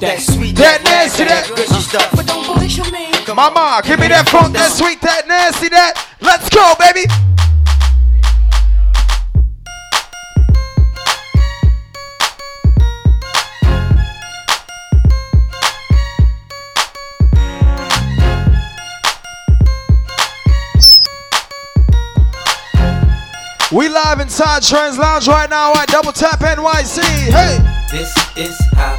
funk, that sweet, that nasty, that gushy stuff. But don't bullshit me. Mama, give me that funk, that sweet, that nasty, that. Let's go, baby. We live inside Trends Lounge right now at Double Tap NYC. Hey! This is how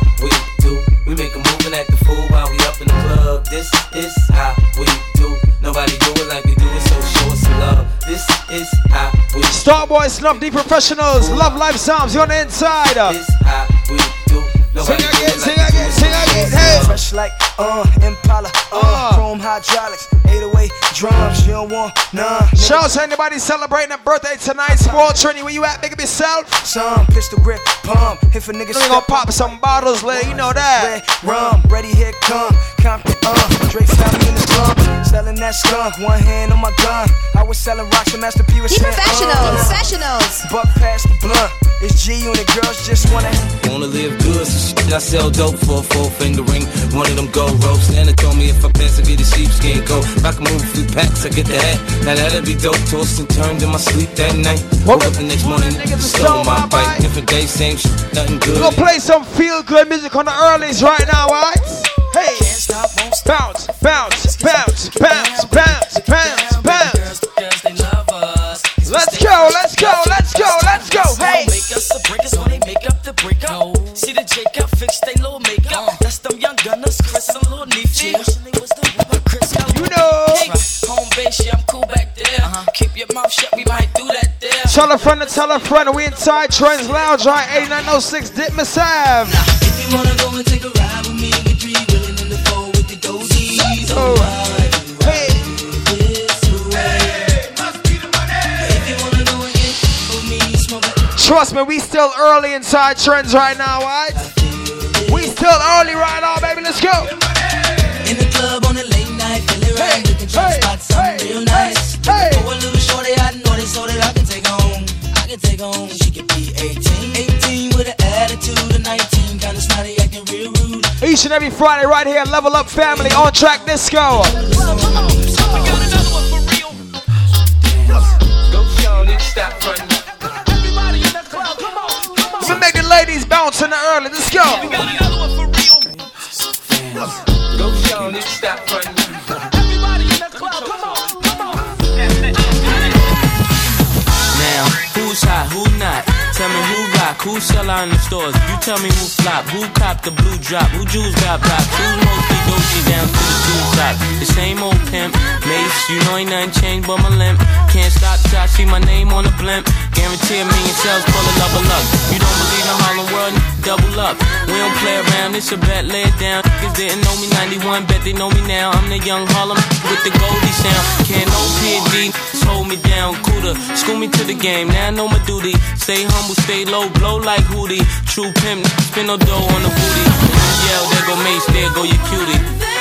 is how we do. Nobody do it like we do it, so show us some love. This is how we Starboy Snuff D Professionals, Love Life Sounds, you're on the inside. This how we do. Nobody Sing again, sing like we do again, sing again, us hey. Fresh like uh Impala, uh, Uh. chrome hydraulics, 808 drums. You don't want none. nigga. Shout out to anybody celebrating a birthday tonight. Spoil Trini, where you at? Make it yourself. Some pistol grip, pump. If a nigga We gonna pop some bottles, lay, you know that. red rum, ready here come. Compton, uh, Drake found me in the slum, selling that skunk. One hand on my gun. I was selling rocks and Master P was Be saying, professionals, uh. professionals. Buck past the blunt. It's G unit girls just wanna. Wanna live good, so shit, I sell dope for a four finger ring. One of them gold ropes. Santa told me if I pass, it be the sheepskin coat. If I can move a few packs, I get the hat. Now that'll be dope. Tossed and turned in my sleep that night. Woke up the next morning, niggas stole my bike. Different day, same shit, nothing We good. gonna play some feel good music on the earlies right now, alright? Hey! Stop, won't stop. Bounce, bounce, bounce, bounce, bounce, bounce, bounce. Girls, girls, they love us. Let's go, let's go, let's Tell a friend to tell a friend. We inside Trends Lounge, right? 8906 Ditmas Ave. If you wanna go and take a ride with me, we three willing in the four with the dozies. Oh. Hey! If you wanna go and get with me, smoke it. Trust me, we still early inside Trends right now, alright? We still early right now, baby. Let's go. In the club on a late night, feeling right, looking try hey, to something hey, real nice. hey, I can take home. She could be 18, 18 with an attitude of 19, kinda snotty, acting real rude. Each and every Friday, right here, Level Up Family on track disco. Go Sean, it stop running. We make the ladies bounce in the early. Let's go. Go who sell out in the stores. You tell me who flop, who cop the blue drop, who jewels got pop, who's mostly Gucci down to the jewel top. The same old pimp, Mace, you know ain't nothing changed but my limp. Can't stop till I see my name on the blimp. Guarantee a million sales, pull a level up. You don't believe in Harlem World, double up. We don't play around, it's a bet, lay it down. Niggas didn't know me 91, bet they know me now. I'm the young Harlem with the Goldie sound. Can't no PD, hold me down, cooler. School me to the game, now I know my duty. Stay humble, stay low, blow like Hootie. True pimp, spin no dough on the booty. Yell, there go Mace, there go your cutie.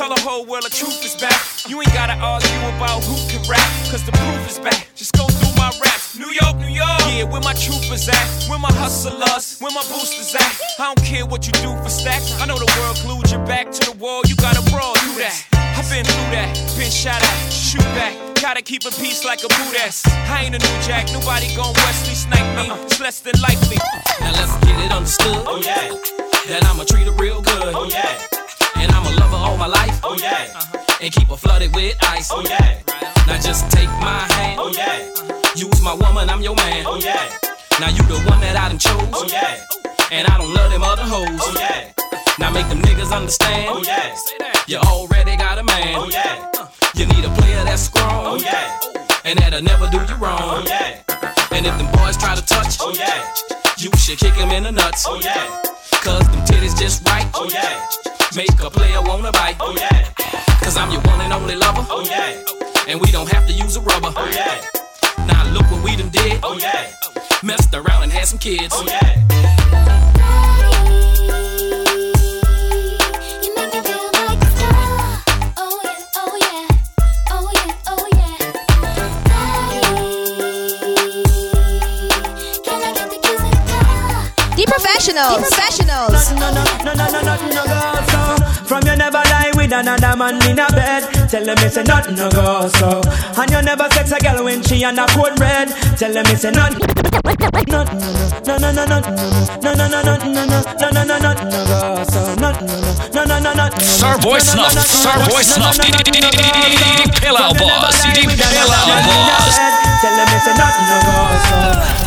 Tell the whole world the truth is back. You ain't gotta argue about who can rap, cause the proof is back. Just go through my raps. New York, New York. Yeah, where my troopers at? Where my hustlers? Where my boosters at? I don't care what you do for stacks. I know the world glued your back to the wall. You gotta brawl through that. I've been through that, been shot at, shoot back. Gotta keep a peace like a boot ass. I ain't a new jack, nobody gon' Wesley snipe me. It's less than likely. Now let's get it understood. Oh yeah, That I'ma treat her real good. oh yeah, And I'ma love her all my life. oh yeah, And keep her flooded with ice. oh yeah, Now just take my hand. oh yeah, You was my woman, I'm your man. oh yeah, Now you the one that I done chose. oh yeah, And I don't love them other hoes. oh yeah, Now make them niggas understand. oh yeah, You already got a man. oh yeah, You need a player that's strong. oh yeah, And that'll never do you wrong. oh yeah, And if them boys try to touch, oh yeah, you should kick them in the nuts. oh yeah, Cause them titties just right. oh yeah, Make a player wanna bite. oh yeah, Cause I'm your one and only lover. oh yeah, And we don't have to use a rubber. oh yeah, Now look what we done did. oh yeah, Messed around and had some kids. oh yeah. Professionals. Professionals. No, no, no, no, no, no, no, no, so. From you never lie with another man in a bed. Tell them it's a nothing no go so. And you never sex a girl when she on a cold red. Tell them it's a nothing. No, no, no, no, no, no, no, no, no, no, no, no, no, no, no, no, no, go so. No, no, no, no, no, no. Starboy Snuff, Starboy Snuff, Pillow Boss, Pillow Boss. Tell them it's a nothing no go so.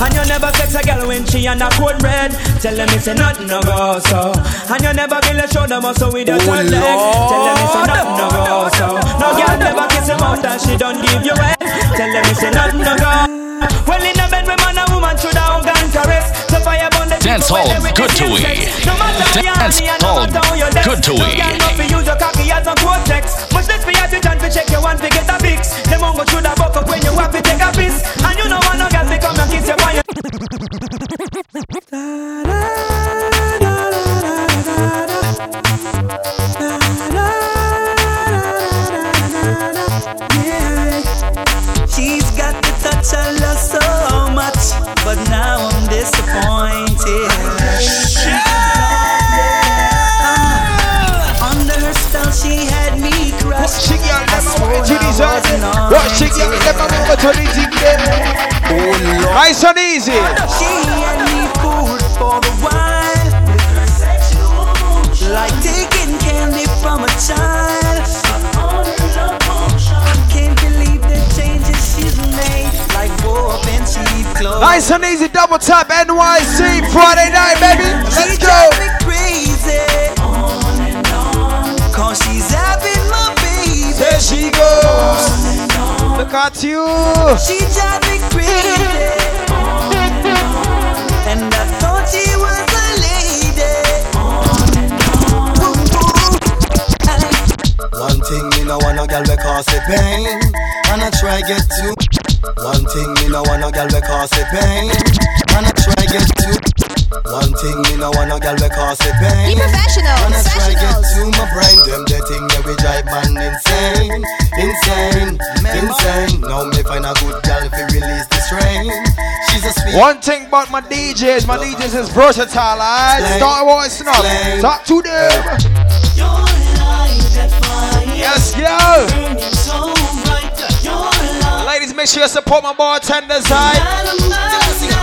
And you never sex a girl when she on a cold red. Tell them it's a nothing no go so. And you never build a shoulder muscle with your third leg. Tell them it's a nothing no go so. No girl never kiss him out and she don't give you head. Tell them it's a nothing no go. Well in a bed with man and woman should have hug and caress. So fire burn the Dance hall good to we. Dance hall good to we. use your cocky as a cortex. Much less for your attention to check your one to get a fix. Them won't go through the buck up when you have to take a piss. And you know one no girl to come and kiss your fire. Them over to the thing. Nice and easy. She had me fooled for the while. Like taking candy from a child. I can't believe the changes she's made. Like warp and cheap clothes. Nice and easy. Double tap NYC Friday night, baby. Let's She go. drives me crazy. Cause she's having my baby. There she goes. Look at you. She drives me crazy. And I thought she was a lady. Boom, boom. One thing me no want no girl we cause it pain And I try get to One thing me no want no girl we cause it pain And I try get to One thing me no want no girl we cause it pain Be professional. And I try get Professionals. to my brain Them the thing that we drive man insane Insane, insane Now me find a good girl fi release the strain She's a sweet One thing about my DJs, my DJs is versatile, alright? Slang. Star Wars Snuff. Slang. Talk to them. Your light that fire Yes, yo. burning so bright. Your love Ladies, make sure you support my bartenders, alright?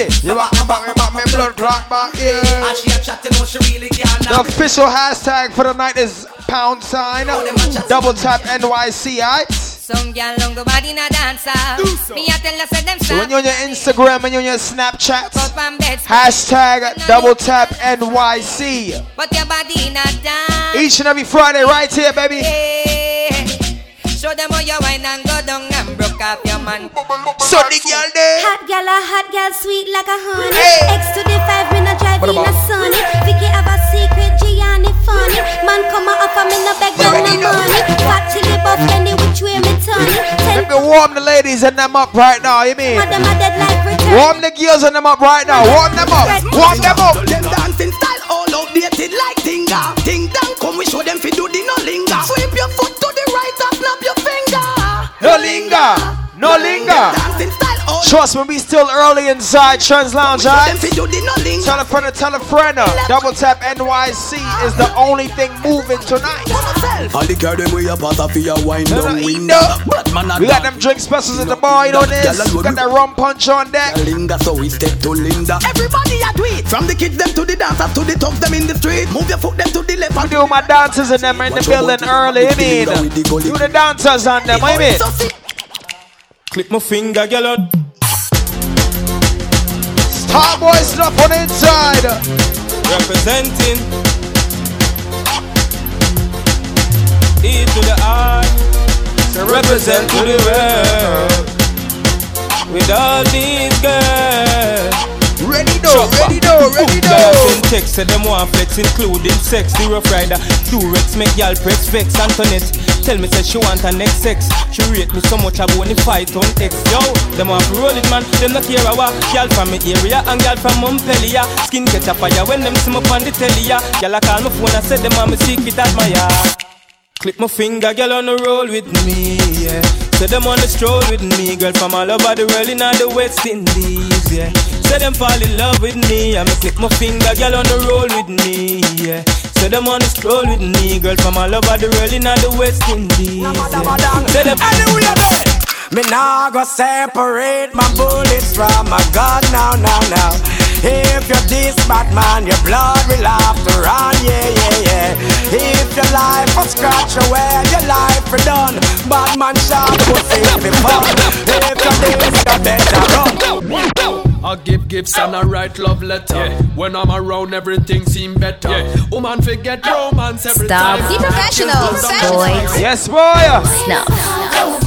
Ready? You back me, back me, back me, blood clot back here. And she a chatting, no she really can't. The official hashtag for the night is pound sign. Double tap NYC, alright? Some girl long go body na dancer. Me a tell her say them So when you're on your Instagram and you're on your Snapchat, Up on bed. hashtag double tap NYC. But your body not dance. Each and every Friday, right here, baby. Show them how you wine and go down and broke up your man. So the girl there. Hot gal a hot gal, sweet like a honey. Hey. X to the five, me not drive What in about? a sunny. Vicky have a secret, Gianni funny. Man come a offer me no beg them no money. Fat chili buff, any which way me turn it. Let me warm the ladies and them up right now, you mean? of them are dead like return. Warm the girls and them up right now. Warm them up. Warm them up. Them dancing style all outdated like Tinga. Ting dang, come we show them fi do the no linger. Sweep your foot to the right and snap your finger. Linger. No linger. Dancing style all Trust me, we still early inside Trends Lounge, show them alright? fi do the no linger. Tell a friend to tell a friend. uh, Double tap NYC is the only thing moving tonight. All the girl them way up out of your wine No, down window no. Bad man a We got them drink specials at the bar, you know this. Got that rum punch on deck. Linda so we step to Linda Everybody a do it. From the kids them to the dancers to the thugs them in the street. Move your foot them to the left I and do my dances and them in the building early, you mean? Do the dancers on them, I mean? Click my finger, girl. out. Starboy Snuff on the inside. Representing E to the I to represent to the world with all these girls. Though, ready though, ready Girl, though. send text, say them want flex, including sex. The rough rider, Durex, make y'all press vex. Antoinette, tell me say she want her next sex. She rate me so much I want to fight on X. Yo, them want roll it, man. Them not care what. Girl from me area and girl from Montpellier. Skin catch a fire when them see me on the telly. ya. Girl, I call my phone and say them want me secret admirer. Click my ya. Clip my finger, girl on the roll with me, yeah. Say them on the stroll with me, girl from all over the world in all the West Indies, yeah. Say them fall in love with me, I me click my finger, girl on the roll with me, yeah. Say them on the stroll with me, girl from all over the world in all the West Indies, yeah. Say them Anyway, there. Me nah go separate my bullets from my gun now, now, now. If you're this bad man, your blood will have to run, yeah, yeah, yeah. If your life was scratch away, your life for done. Bad man shot pussy if it fun. If you're this, you better run. I give gifts and I write love letter. When I'm around, everything seem better. Yeah. Woman forget romance every Stop. time. Be professional. Boys. Yes, boy. Snuff.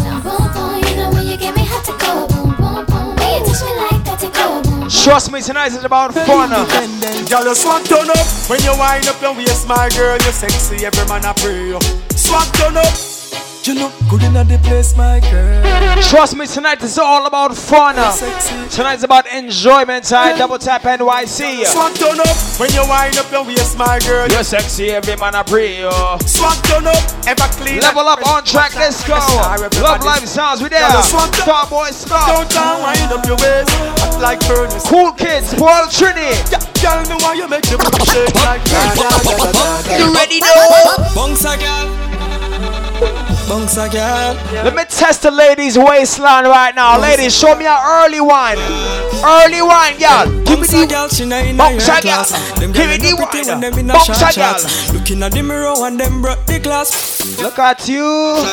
Trust me, tonight is about fun. Girl, you swag turn up when you wind up your waist, my girl. You're sexy, every man I pray you. Swag turn up. You look good in the place, my girl. Trust me, tonight is all about fun. Tonight's about enjoyment I Double tap NYC. Swag turn up when you wind up your waist, my girl. You're sexy, every man I pray you. Swag turn up, ever clean. Level up on track, let's go. Love life sounds, we there. Star boy, stop. Don't down, wind up your waist, act like furnace. Cool kids, Paul Trini. Tell me why you make the booty shake like that. You ready now? Bounce a girl. Bounce a girl. Let me test the ladies' waistline right now. Ladies, show me an early one. Early one, girl. Give me the girl, she not in bounce a girl. Give me the look pretty when them in one. a Bounce a girl. Looking at the mirror and them broke the glass. Look at you.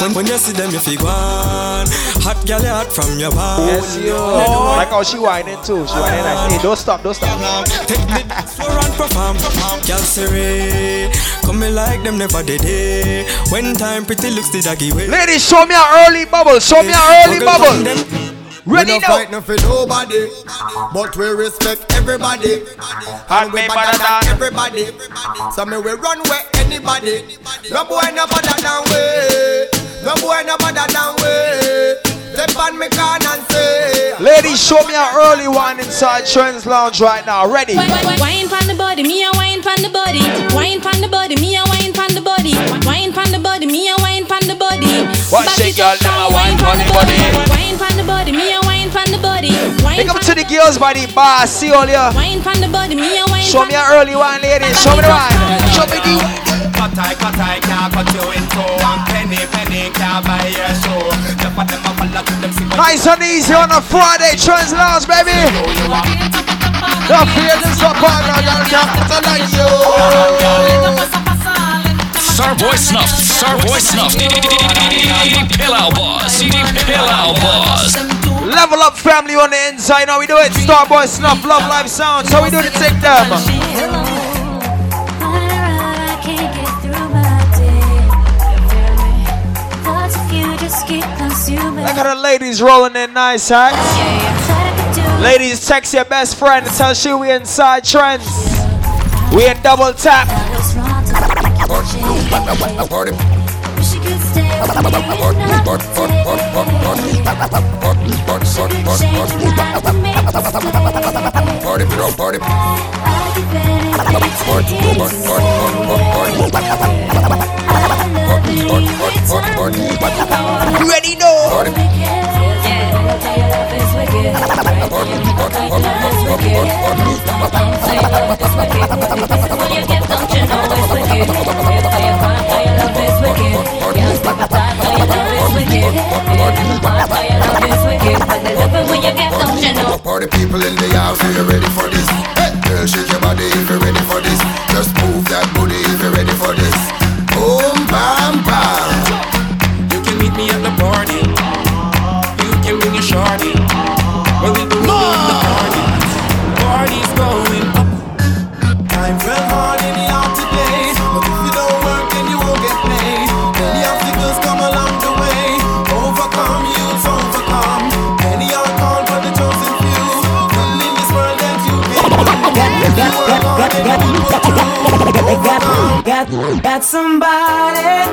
When, when you see them, you feel one. Hot girl, hot from your band. Yes, you. Like how she whining too. She whining nice. Hey, don't stop, don't stop. Take me floor and perform. Girl, say, come me like them never did. When time pretty looks doggy way. Ladies, show me an early bubble. Show me an early bubble. Ready we now. no fight no for nobody, but we respect everybody. And we better than everybody. So me we run where anybody. No boy no better than show me an early one inside Trends Lounge right now. Ready? Wine pan the body, me a wine pan the body. Wine pan the body, me a wine pan the body. Wine pan the body, me a wine pan the body. Watch it, girl, now wine pan the body. Wine pan the body, me a wine pan the body. Wine Pick up to the girls by the bar. See all ya. Wine pan the body, me a wine Show me an early one, ladies. Show me the one. Show me the one. Cut I, cut I, can't cut you in two And penny, penny, can't buy your show Jump at them, I follow to them, see what Nice and easy on a Friday. Trends Lounge, baby. Don't fear this up, partner. Y'all can't tell like you. Starboy Snuff, Starboy Snuff, Pillow Boss, Pillow Boss. Level up family on the inside. How we do it? Starboy Snuff, Love Life Sounds. How we do it? Take them. Look at the ladies rolling in nice hats. Ladies, text your best friend and tell she we inside trends. We in double tap. Ready, no? Party people in the house, are you ready for this? Hey, girl, shake got, got somebody.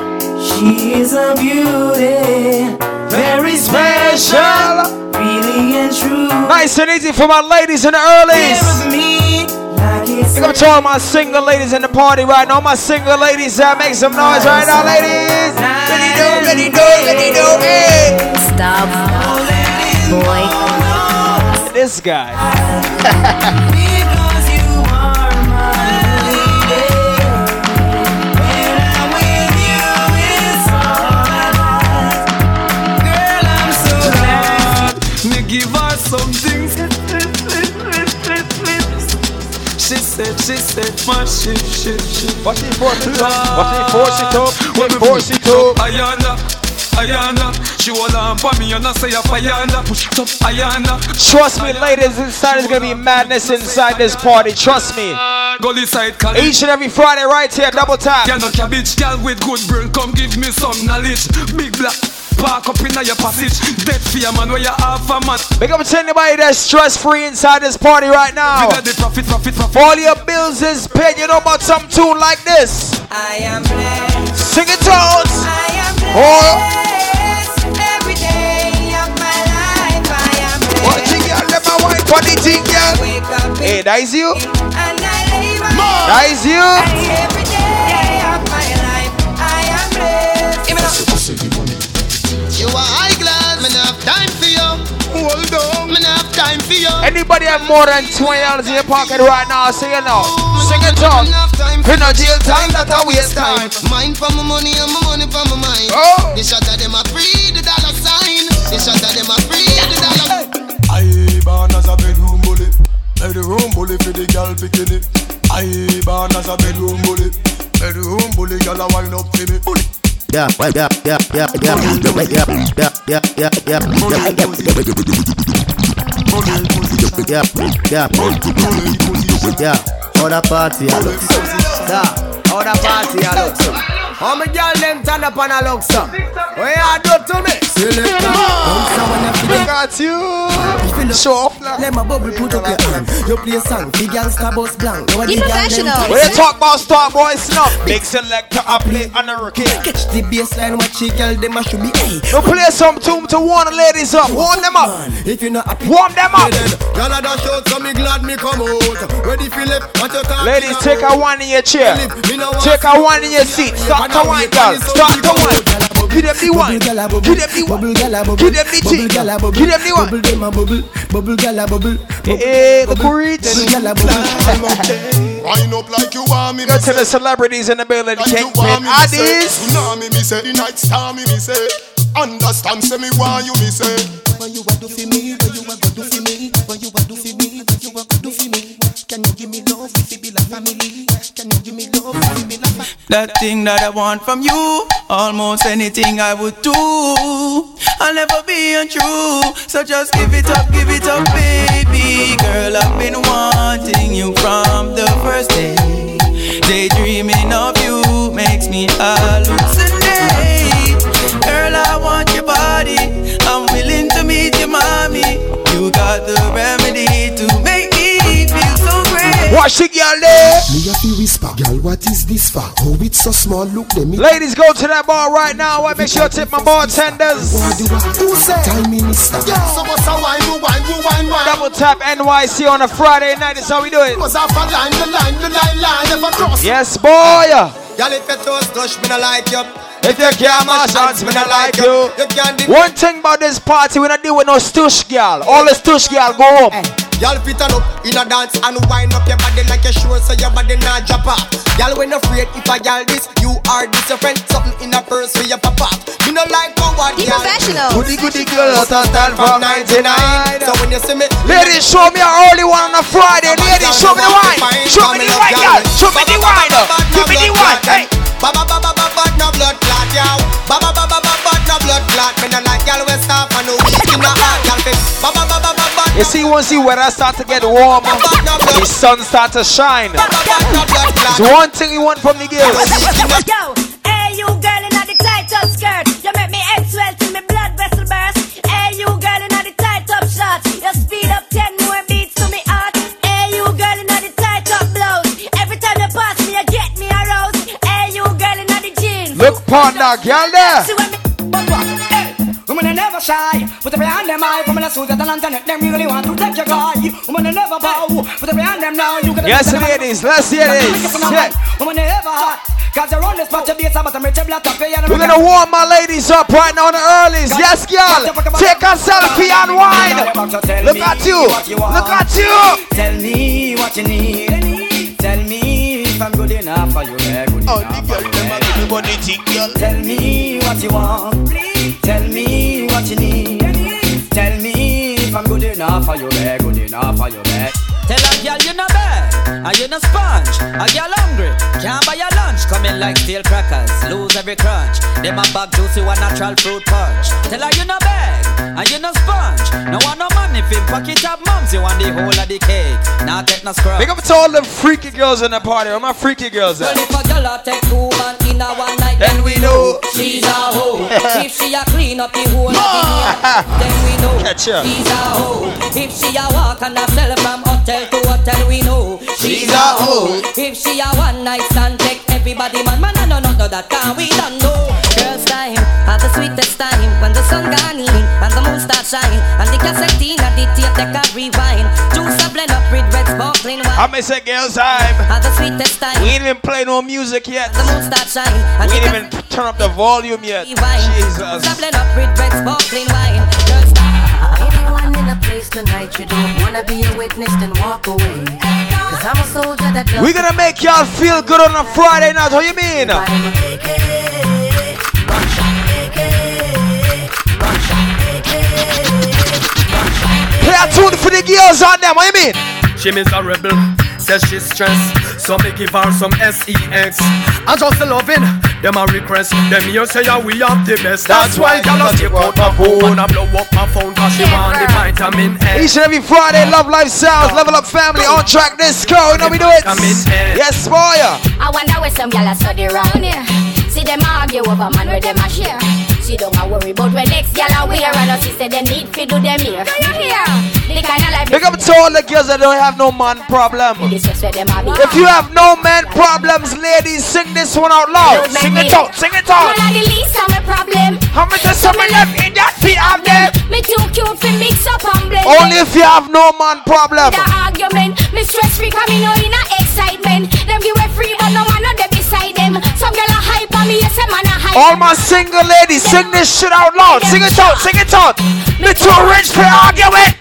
She's a beauty, very special, really and true. Nice and easy for my ladies in the earlies. Big up to all my single ladies in the party right now. My single ladies that make some noise right now, ladies. Ready do, ready do, ready do, hey. Stop. Boy. This guy. said, she said, my shit, shit, shit. Watch it force it up. Watch it force it up. When me Force it up. Ayana, Ayana. She hold on for me and I say, Ayana. Push it up, Ayana. Trust me, ladies, inside is gonna be madness inside this party. Trust me. Gully side, Each and every Friday, right here, double tap. Can no cabbage, girl with good brain, come give me some knowledge. Big black. Park up in your passage. Dead fear man where you have a man. Big up to anybody that's stress free inside this party right now. The profit, profit, profit. All your bills is paid. You know about some tune like this. I am blessed. Sing it tones. I am Oh. blessed. Every day of I am blessed. What thing, girl? Let my white body thing, girl. Wake up Hey, that is you. and I my That is you. Time for you. Anybody have more than twenty dollars in your pocket right now? Sing it now. Sing it out. In a jail time, that a waste time. Mine for my money and my money for my mind. Oh. The shot of them a free the dollar sign. The shot of them a free the dollar. I born as a bedroom bully. Bedroom bully for the girl picking it. I born as a bedroom bully. Bedroom bully, girl a wind up for me. Bully. Yeah, yeah, yeah, yeah, yeah, yeah, yeah, yeah, yeah, yeah, yeah, yeah, yeah, yeah, yeah, yeah, yeah. Other party, I look. Yeah, other party, I look. How me girl them turn up and a look, sir? What you do to me? Got you. Show off now. Let my bubble put up your hand. You play song, big girl star boss blank. Now Be the girl professional. When you talk about Star Boy Snuff, big selector, I play on a rookie. Catch the baseline, watch the girl them a should be hey. You play some tune to warm the ladies up. Warm them up. If you not happy, Warm them up. Girl a dash out, so me glad me come out. Ready for left, what you talking Ladies, take a one in your chair. Me Take a one in your seat. Start to wine, girl. Start to wine. Give them the wine. Give them the wine. Give them the tea. Give them the wine. Bubble them a bubble, bubble gal a bubble. Eh, eh, hey, the courage. Bubble gal a bubble. Wind up like you want me, Go me to the celebrities in the building. Like you Kingpin want me, me. Addies. Tsunami, me say. The night star, me, me say. Understand, say me want you, me say. What you a do for me? What you a go do for me? What you a do for me? What you a go do for me? Can you give me love if it be like That thing that I want from you, almost anything I would do. I'll never be untrue, so just give it up, give it up, baby. Girl, I've been wanting you from the first day. Daydreaming of you makes me hallucinate. Girl, I want your body. I'm willing to meet your mommy. You got the remedy Watch it, girl there. Me a fi whisper, girl, what is this for? Oh, it's so small, look them. Ladies, go to that bar right now. I make sure you tip my bartenders. Who say? Time minister. So what's a wine, you wine, you wine, wine. Double tap NYC on a Friday night. That's how we do it. Was off a line, the line, the line, line, never cross. Yes, boy. Girl, if your toes touch, me no like you. If you can't mash hands, me not like you. You can't do One thing about this party, we not deal with no stush girl. All the stush girl go home. Y'all fit on up in a dance and wind up your body like a sure so your body not drop off. Y'all when afraid if a y'all this, you are this your friend. Something in a purse for your pop off. Me no like coward Be y'all. professional. Goody goody girl out of town from 99. So when you see me, Ladies, show me an early one on a Friday. Ladies, show me the wine. Show me the wine, girl. Show me the wine. Give me the wine. Hey. Ba ba ba ba ba ba no blood clot yow. Ba ba ba ba ba ba no blood clot. Me no like y'all we stop and no weak in the heart y'all fit. Ba ba ba ba ba ba. You see, once the weather start to get warmer, the sun start to shine. It's one thing you want from the girls. Yo, hey you girl in the tight up skirt, you make me swell till me blood vessel burst. Hey you girl in the tight up you speed up ten more beats to me heart. Hey you girl in the tight up blouse, every time you pass me you get me aroused. Hey you girl in the jeans. Look, partner, girl there. Women are never shy, put up behind them eye. Women are suited and internet, them really want to take your guy. Women are never bow, put up behind them now. You can Yes, ladies, let's hear this. Yeah. Are never hot, cause they're on this patch of base, but I'm rich and black coffee and We're gonna warm my ladies up right now in the earlies. Yes, girl. Take a selfie and wine. Look at you. Look at you. Tell me what you need. Tell me if I'm good enough for you. Good oh, enough for you. Yeah. Tell me what you want. Tell me what you need. Tell me if I'm good enough for you. Yeah, good enough for you. Yeah. Tell a girl you're no bad, and you no sponge. A girl hungry, can't buy your lunch. Coming like steel crackers, lose every crunch. Them a bag juicy one natural fruit punch. Tell her you no bad, and you no sponge. No want no money fin pocket up mums. You want the whole of the cake, not get no scrub. Big up to all them freaky girls in the party. Where my freaky girls at? Well, if a girl take two man in a one night, Then we know she's a hoe. if she a clean up the whole of the then we know Catch she's a hoe. If she a walk and a sell from hotel to hotel, we know She's a hoe. If she a one night stand, take everybody man, man, I know not know that can we don't know. Girls time, have the sweetest time when the sun gone in and the moon start shine and the cassette in and the tape they can rewind. Juice a blend up with red sparkling wine. I may say girls time. Have the sweetest time. We ain't even play no music yet. The moon start shine and We ain't even turn up the volume yet. Jesus. Jesus. blend up with red sparkling wine. Girls Anyone in a place tonight you don't wanna be a witness then walk away. Cause I'm a soldier that We gonna make y'all feel good on a Friday night. What you mean? Play a tune for the girls on them. What you mean? She miserable, says she's stressed. So me give her some sex. I just loving them a request. Them here say yeah, we have the best. That's, why y'all take out my phone and blow up my phone cause she want the vitamin A. Each and every Friday, Love Life Sounds, Level Up Family, On Track Disco. You know we do it. Yes, boy. I wonder where some gyal a study round here. See them argue over man where them a share. She don't a worry about where next gyal a wear and us she say they need fi do them here. Do you hear? The kind of life Big up to all the girls that don't have no man problem. this is where them a be. If you have no man problems, ladies, sing this one out loud. Sing it out, sing it out. Man a the least of my problem. How much is some left in that feet of them? Me too cute fi mix up and blend. Only if you have no man problem. The argument, me stress free 'cause me know in a excitement. Them give a free but no man no dey beside them. Some gyal a hype on me, yes a man a hype. All my single ladies, sing this shit out loud. Sing it out, sing it out. Me too rich for argument.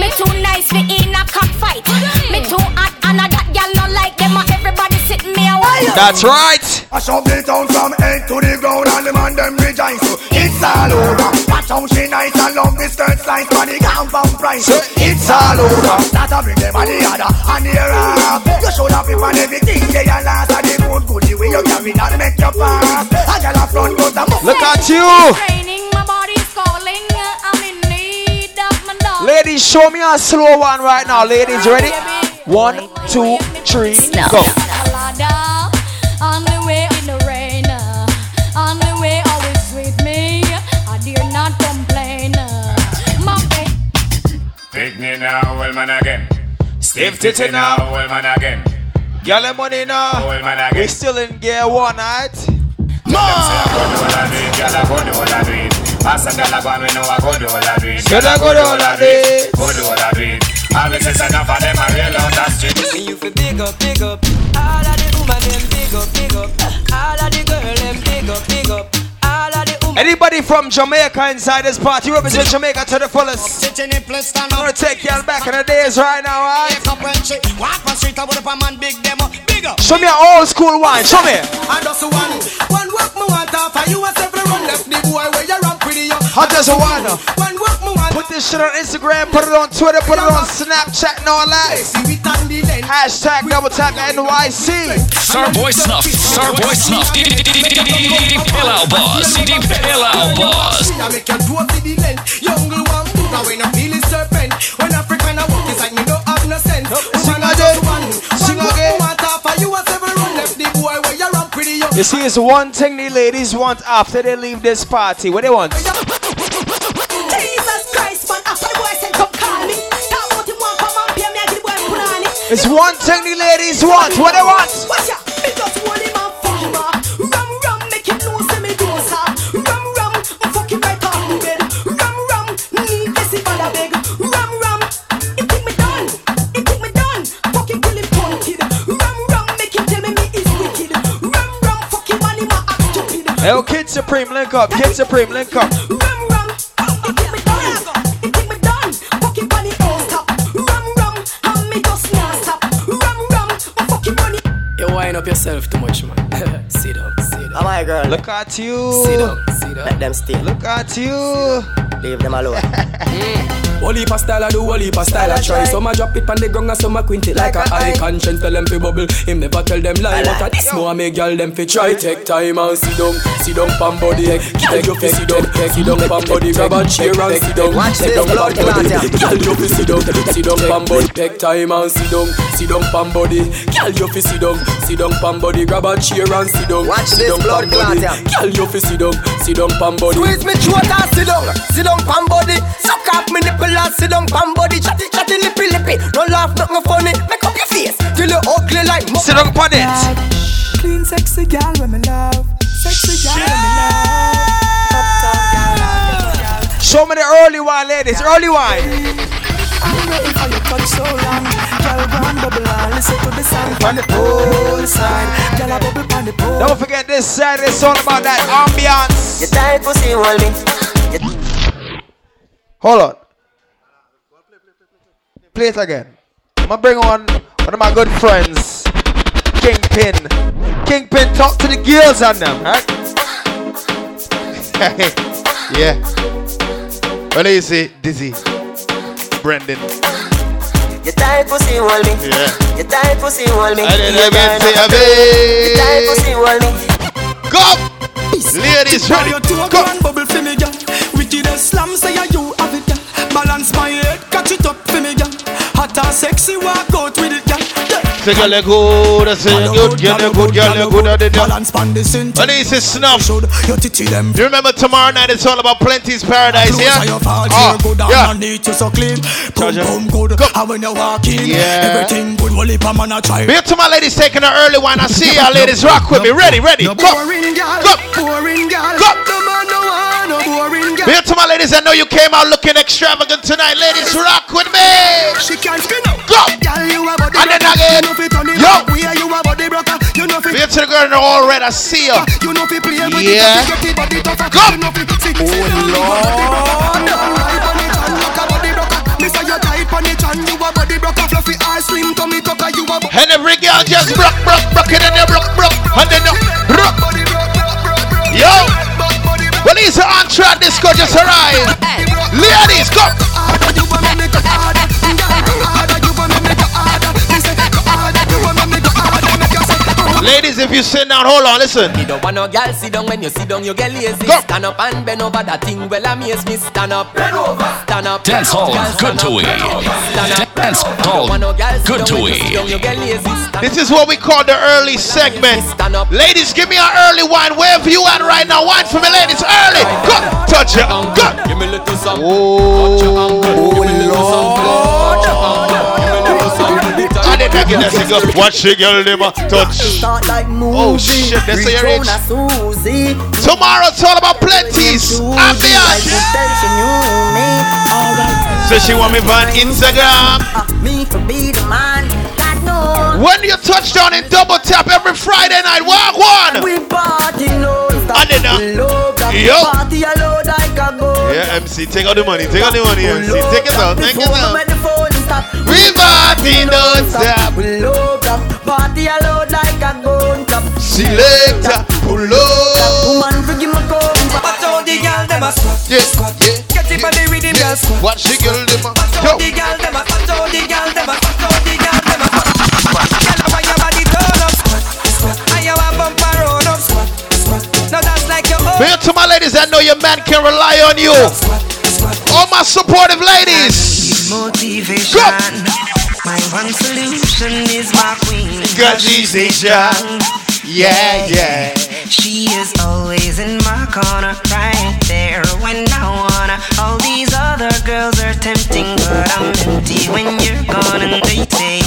Me too nice for in a cockfight. Me too hot and a that gyal no like them. Everybody sit me a while. That's right. I shove the town from head to the ground and the man them rejoice. So it's all over. Watch how she nice and love the skirt slice for the compound price. So it's all over. Start to bring them on the other and the rap. You should have people and everything they are last and the good goodie way you carry that make you pass. A girl a front goes the Look at you. Training, my body's calling. I'm in need of my dog. Ladies, show me a slow one right now. Ladies, ready? One, two, three, go. Man again. Stiff titty now. well man again. Girl, them money now. Well man again. We still in gear one, right? Pass a dollar one, we know I go do all I do it. Should I go do all I do it? Go do all I do it. All this is enough of them a real on the street. Me you fi big up, big up. All of the woman them big up, big up. All of the girl them big up, big up. Anybody from Jamaica inside this party represent Jamaica to the fullest. I'm gonna take y'all back in the days right now, right? Show me an old school wine. Show me. And just one, one work me want off, and you a several run left the boy where you run pretty young. Hot as a one. One work me want. Put this shit on Instagram, put it on Twitter, put it on Snapchat and all that. Hashtag double tap NYC. Starboy Snuff, Starboy Snuff, DJ Pillow Boss, DJ Pillow Boss. I make you do up to the length. Young girl one book, now when I feel it serpent. When African I walk, it's like me don't have no sense. Sing again. Sing again. me want off, and you a several You see, it's one thing the ladies want after they leave this party. What they want? Jesus Christ, man. After the boy said, come call me. Talk about him, want come and pay me, I give the boy put on it. It's one thing the ladies want. What they want? Yo, Kid Supreme, link up. Kid Supreme, link up. Who am I wrong? Money done. Money done. Mommy just snap top. Who am I wrong? Money. You wind up yourself too much, man. sit down, sit down. Oh my girl. Look at you. Sit down, sit down. Let them stay. Look at you. Leave them alone. Mm. Heap of style I do, heap of style I try. Some a drop it on the ground and some a quint it like a eye. Conscience tell them fi bubble, him never tell them lie. But at this more make girl them fi try. Take time and sit down, sit down pam body. Take you fi sit down, sit down pam body. Grab a chair and sit down, sit down pam body. Girl you fi sit down, sit down pam body. Take time and sit down, sit down pam body. Girl you fi sit down, sit down pam body. Grab a chair and sit down, Watch sit down pam body. Girl you fi sit down, sit down pam body. Squeeze me throat and sit down, sit down pam body. Suck up me nipple and sit down pam body. Chatty chatty lippy lippy. No laugh, nothing funny. Make up your face till you ugly like. mo- Sit down on it. Clean, sexy gal when me love. Sexy gal when me love. Uptown gal. Show me the early wine, ladies. Early wine. I'm waiting for your touch so long. Gal, grand bubble and listen to the sound on the pole side. Gal, a bubble on the pole. Don't forget this Saturday, it's all about that ambiance. You tight pussy, hold me. Hold on. Play it again. I'm gonna bring on one of my good friends, Kingpin. Kingpin, talk to the girls on them, right? yeah. Well, you see, Dizzy, Brendan. You tight pussy, hold me. Yeah. You tight pussy, hold me. I didn't You even tight- say a bit. You tight pussy, hold me. Go! Ladies, Tip ready? your toe, go bubble for me, girl. Wicked as slam, say ya you have it, girl. Balance my head, catch it up for me, girl. Hot and sexy, walk out with it, girl. Yeah. Say girl, you good, I say you good, girl, you good, girl, you good, I did Balance pan the center. Well, this is snuff. Your titty them. You remember tomorrow night it's all about Plenty's Paradise, yeah? your fault, Oh, ah, you good yeah. underneath you so clean. Boom, boom, good. And when you walk in, Yeah. everything good. Well, if a man a try. Here to my ladies taking an early one. I see y'all ladies rock with me. Ready, ready. Go. boring girl, Go. boring girl. Go. No man no want no boring girl. Here to my ladies, I know you came out looking extravagant tonight. Ladies, rock with me. She can't spin up. Go. Girl, you a body And then again. You know it Yo. back. Where you a body broker. You know fi Here to the girl in the all red. I see you. You know fi play with Yeah. the body tougher. Go. You know fi sit. Oh Lord. It and look a body broker. Me say you tight on it Disco just arrived. Ladies, go. Ladies, if you sit down, hold on, listen. You don't want no girl sit down when you sit down, you get lazy. Go. Stand up and bend over that thing. Well, amaze me. Stand up, bend over. Stand up. Dance hall, Girl, good to we. bend over. Stand up. Dance hall, no good to we. sit down, you get lazy. Stand This is what we call the early segment. Ladies, give me an early wine. Wherever you at right now, wine for me, ladies. Early. Go. Touch it. Go. Give me a little some. I didn't get that single. Watch the girl, them touch. Like. Oh shit, that's your Reach age. on a Susie. Tomorrow it's all about plenties. Ambiance. So she want me on Instagram. Uh, me for be the man. When you touch down in double tap every Friday night, walk one. We party non-stop. I did not. We uh, love that Yo. Party alone like a go. Yeah, MC, take out the money. Take out the money, MC. Take it out. Take it out. when the phone stop. We party non-stop. Selector, pull up. Woman, forgive me, come. Watch out the girl them a squat, Yeah, squat. yeah. Get it on the rhythm, girl squat. Watch the girl, them a. Watch Yo. the girl them a, watch out the girl them a, watch out the girl them a squat, squat. Girl, why your body turn up, squat, squat. And you a bumper roll up, squat, squat. Now that's like your own. Here to my ladies, I know your man can rely on you. All my supportive ladies. Motivation. My one solution is my queen. Cause she's Asian. Yeah, yeah. She is always in my corner, right there when I wanna. All these other girls are tempting, but I'm empty when you're gone. And they say,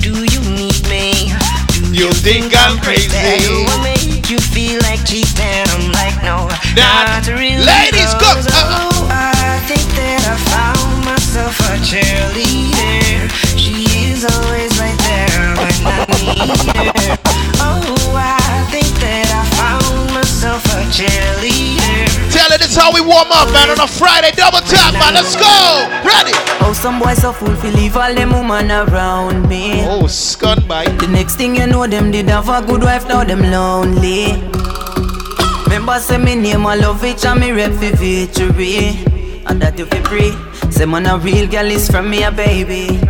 Do you need me? Do You think I'm crazy? That will make you feel like cheating. I'm like, no, Not not really. ladies, go. cause, Oh, uh-uh. I think that I found myself a cheerleader. She is always right there when I need her. Oh, I think that I found warm up, man, on a Friday. Double tap, man. Let's go. Ready. Oh, some boys so full feel leave all them woman around me. Oh, scun bite. The next thing you know, them did have a good wife, now them lonely. Remember, say me name I love it and me rep for victory. And that you feel free. Say man a real girl is from me a baby.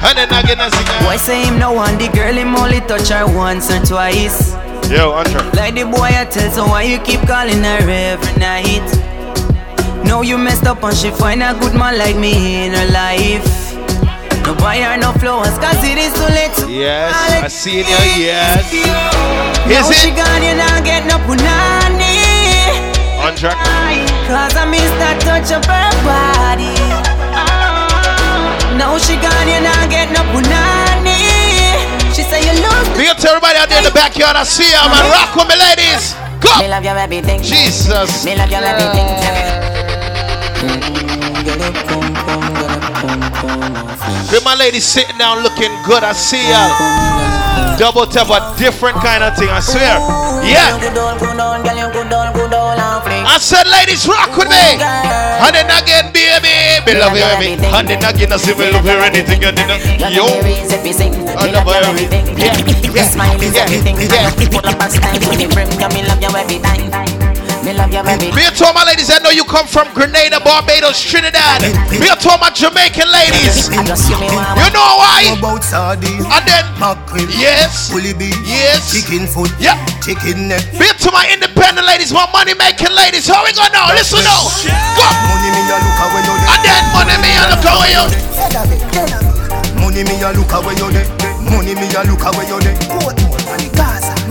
And then again, I sing. Boy say him no one the girl him only touch her once or twice. Yo, Andre. Like the boy I tell, so why you keep calling her every night? Know you messed up and she find a good man like me in her life. No buy her no flowers, cause it is too late. Yes, I see you. Yes. Now Is she it? gone, you not get no punani. Andre. Cause I miss that touch of her body. Now she gone, you not get no punani. She say you lose Big up to everybody out there in the backyard. I see ya, man. Rock with me, ladies. Go. Me love your everything. Jesus. Me love your everything. With my ladies sitting down looking good. I see ya. Double tap a different kind of thing. I swear. Yeah. I said, ladies, rock with me. And then again, baby. Me love you, baby. And then again, I say, me love you, anything. And then, yo. I love you, everything. Yeah, yeah, Smile is yeah, everything. yeah. Pull up and stand to the brim. Yeah, me love you every time. Me love you every Me to all my ladies, I know you come from Grenada, Barbados, Trinidad. Me to all my Jamaican ladies. You know why? About sardines, And then, mackerel, yes, beef, yes, chicken foot, yeah. chicken neck. Me to my independent ladies, my money making ladies. How we gonna know? Listen now. Go. Money me a look away you And then money me a look away you. Money me a look away you. Money me a look away you.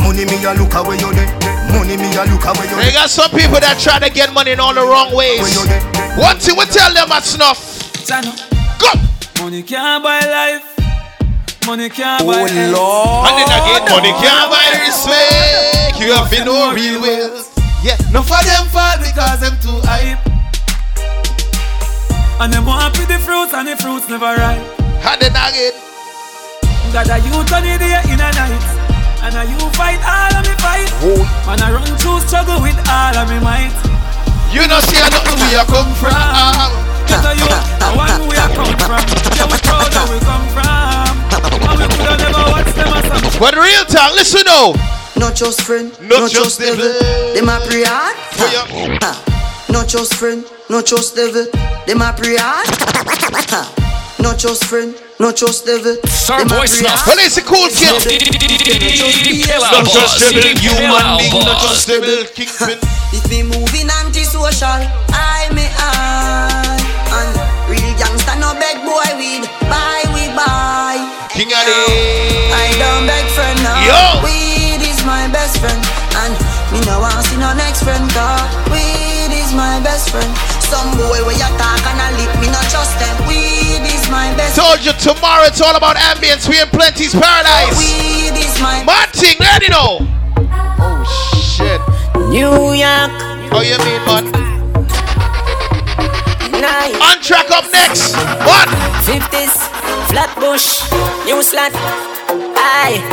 Money me a look away you dey. Money me a look away you They got some people that try to get money in all the wrong ways. One thing we tell them at snuff. Go. Money can't buy life. Money can't buy Oh Lord. And then again, money can't buy respect. You have been no real wealth. Yeah. No for them fall because them too hype. And them want to the fruits and the fruits never ripe. And then again. Got a youth on the day in a night. And a you fight all of me fight. And I run through struggle with all of me might. You know see I nothing we a come from. Get a youth, the one we a come from. Yeah, we proud where we come from. And we coulda never watch them as some But real talk, listen now. Not just friend, Not not, just just devil. Them a pray hard. Oh, ha. Not just friend, not just devil. Them a pray hard. Ha. Not just friend, not just devil. Them a Starboy Snuff. Well, it's a cool kid. Not just devil, human being, not just devil, kingpin. If me moving anti-social, I may I And real gangsta no beg boy weed Buy we buy King of the I don't beg friend now Yo. Weed is my best friend And me no want see no next friend Cause weed is my best friend Some boy where you talk and I lip me not trust them Told you tomorrow it's all about ambience. We in Plenty's Paradise. Weed is my Martin, ready now. Oh shit. New York. How you mean, man? Nine. On track up next. What? 50s, Flatbush, New Slat. Aye.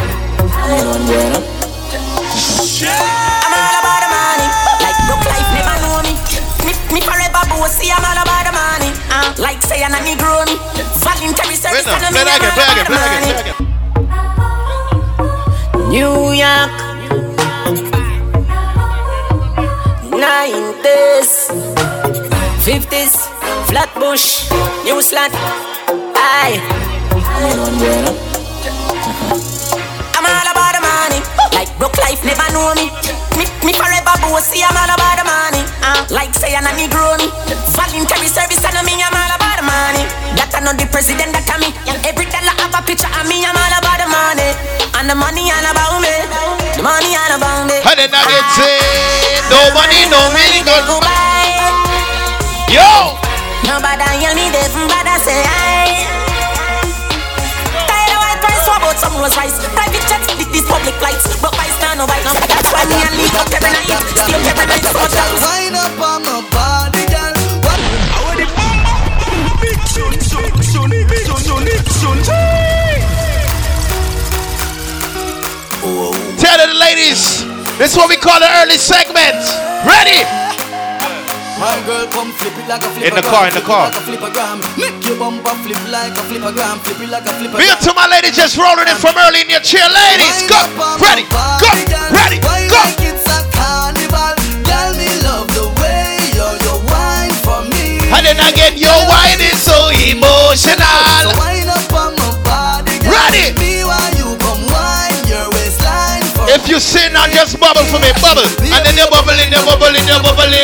I'm all about the money. Like broke life never know me. Me, me forever bossy, I'm all about the money. Uh, like say I'm a Negro me. Voluntary service, Play and now, me, play again, play again, play again. New York. 90s, 50s, Flatbush, New Slat. Aye. I'm all about the money. Like broke life never know me. Me, me forever bossy, I'm all about the money. Uh, like say I'm a Negro me. Voluntary service, I know me, I'm all about the money. That I know the president, that I me. And every dollar have a picture of me, I'm all about the money. And the money all about me. The money all about me. And then again, say, no money, no meaning, They go by. Yo! Nobody hear me, they from bad, I say aye. Tired of white price, what about some Rolls Royce? Private jets, thi- these public flights. Broke by star, no bite, no. Son. Tell the ladies, this is what we call the early segment. Ready? My girl, come flip it like a flip In the car, in the car. Like a flippergram. Make your bumper flip like a flippergram. Flip it like a flippergram. Big up to my lady just rolling it from early in your chair. Ladies, go, ready, go, ready, go. It's a carnival. Girl, me love the way you you wine for me. And then again, your wine is so emotional. You sing now, just bubble for me, bubble. And then you're bubbling, you're bubbling, you're bubbling.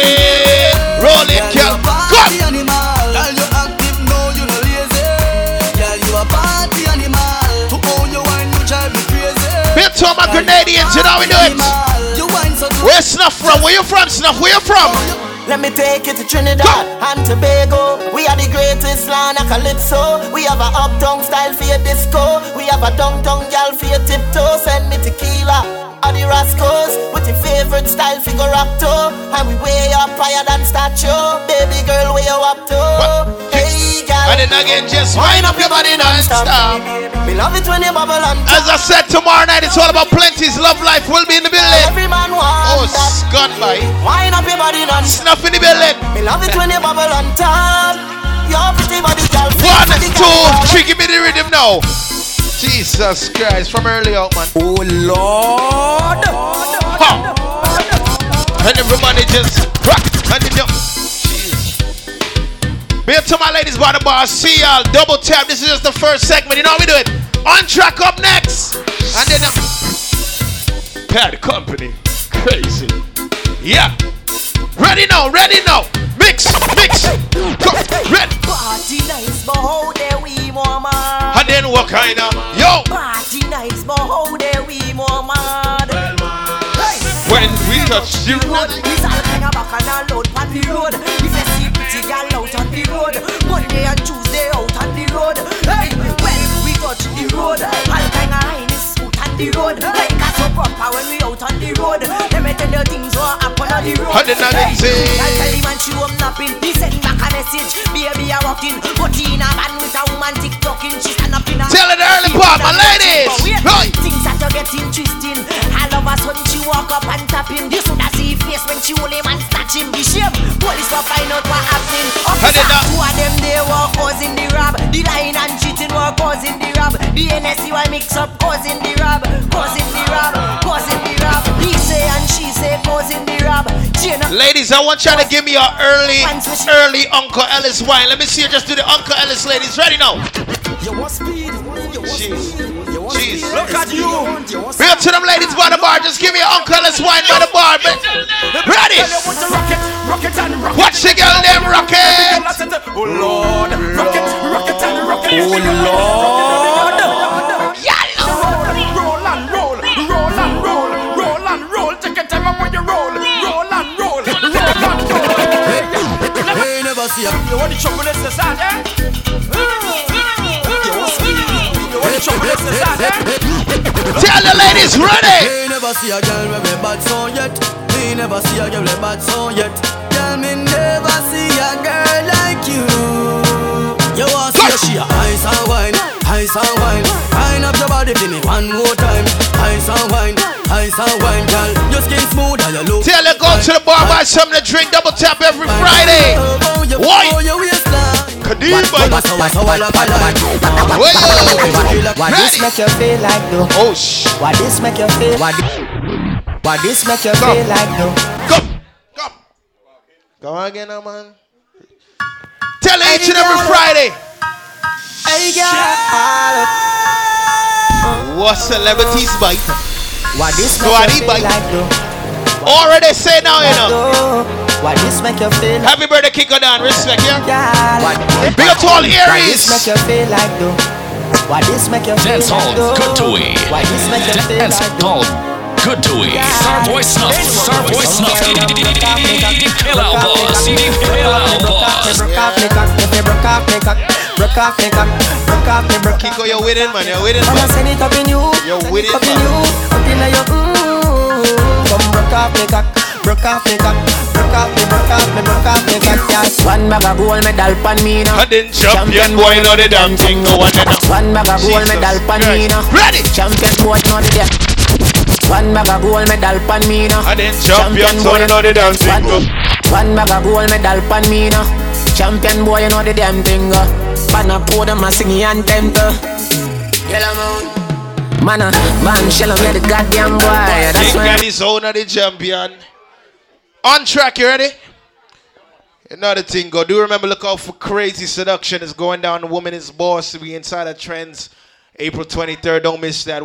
Roll it, girl. Go. Party animal. Girl, you active, no, you no lazy. Girl, you a party animal. To own your wine, you drive me crazy. Big to my Grenadians, you know we do it. You wine so Where Snuff from? Where you from, Snuff? Where you from? Let me take you to Trinidad and Tobago. We are the greatest land of calypso. We have a uptown style for your disco. We have a downtown gal for your tiptoe. Send me tequila or the Rascals with your favorite style figure up to. And we way up higher than statue. Baby girl, where you up to? Hey, gal. And then again, just wind up your body non-stop. Me love it when you bubble and As I said, tomorrow night it's all about plenty's love life. will be in the building. Every man Oh, wants that. gun by. Wind up your body non Snuff in the building. Me love it when you bubble on top. Your pretty body, girl. One, two, three, give me the rhythm now. Jesus Christ, from early out, man. Oh, Lord. And everybody just rock. And. Jeez. Be up to my ladies by the bar. See y'all. Double tap. This is just the first segment. You know how we do it. On track up next. And then um, Pad Company. Crazy. Yeah. Ready now. Ready now. Mix. Mix. Go. Ready. Party nice, but how dare we more mad? And then what kind of? Yo. Party nice, but how dare we more mad? When we touch the road, we all kind back and load on the road. If you see pretty girl out on the road, Monday and Tuesday out on the road. Hey, when we touch the road, all kind of highness out on the road. So proper when we out on the road. Let me tell you things what happen on the road. I say- I tell him and she up napping. He send back a message, baby I walking, but he in a van with a woman TikToking. She stand up in a. Tell it early part, my ladies. Right. Things that are getting twisting. All of a sudden she walk up and tap him. You should have see face when she hold him and snatch him. The shame. Police will find out what happened. Officer, two of them they were causing the rob. The lying and cheating were causing the rob. The mix up causing the rob, causing the rob, causing the rob. He say and she say causing the rob. Uh, ladies, I want y'all to give me your early, early Uncle Ellis wine. Let me see you just do the Uncle Ellis, ladies. Ready now? You want speed? You want Jeez. Jeez. Look at you. Bring up to them ladies by the bar. Just give me your Uncle Ellis wine by the bar. man. Ready? Watch the girl them rock it. Oh Lord, rock it, rock it and rock it. Oh Lord. Roll and roll, roll and roll, roll and roll. Take your time up when you roll, roll and roll, roll and roll. Hey, never see ya. You want the chocolate inside, Tell the ladies ready. Me never see a girl with me bad song yet. Me never see a girl with bad song yet. Girl, me never see a girl like you. You want to see she a ice and wine, ice and wine. Wine up your body for me one more time. Ice and wine, ice and wine, girl. Your skin smooth and your look. Tell her go to the bar, buy something to drink. Double tap every Friday. Why? Why this make you feel like though? Oh sh. Why this make you feel? Why, thi- this make you feel like though? Go again, now, man. Tell her each and every Friday. Hey girl, What celebrities bite? why this make you feel like though? Already say now, you know. Why this make you feel? Happy birthday, Kiko Dan. Respect, yeah? Why, Big up to all Why this make you feel like though? Why this make you feel Dance like Hall though? Good to We. Why this make you feel Dance like though? Hall Good to We. Starboy Snuff. Starboy Snuff. Pillow Boss. Pillow Boss. Broke off me cock, if you broke off me cock, broke off me cock, broke off me broke. Kiko, you're winning, man. You're winning, I'ma send it up in you, You're send with it it, up in you, up in your mm. Come broke off me cock, broke off me cock, broke off me, broke off me, broke off me cock, yes. One bag of gold medal pan me now. And then champion boy, know the damn thing. No one know. One bag of gold medal pan me now. Ready? Champion boy know the damn. One bag of gold medal pan me now. And then champion boy, know the damn thing. One bag of gold medal pan me now. Champion boy, you know the damn thing. Uh. Pan a podium, a singing anthem. Yellow moon. Man, uh, man, shell me the goddamn boy. That's King why. Daddy's owner, the champion. On track, you ready? Another thing, go. Do remember, look out for Crazy Seduction. It's going down. The Woman is Boss. We inside of Trends. April 23rd. Don't miss that.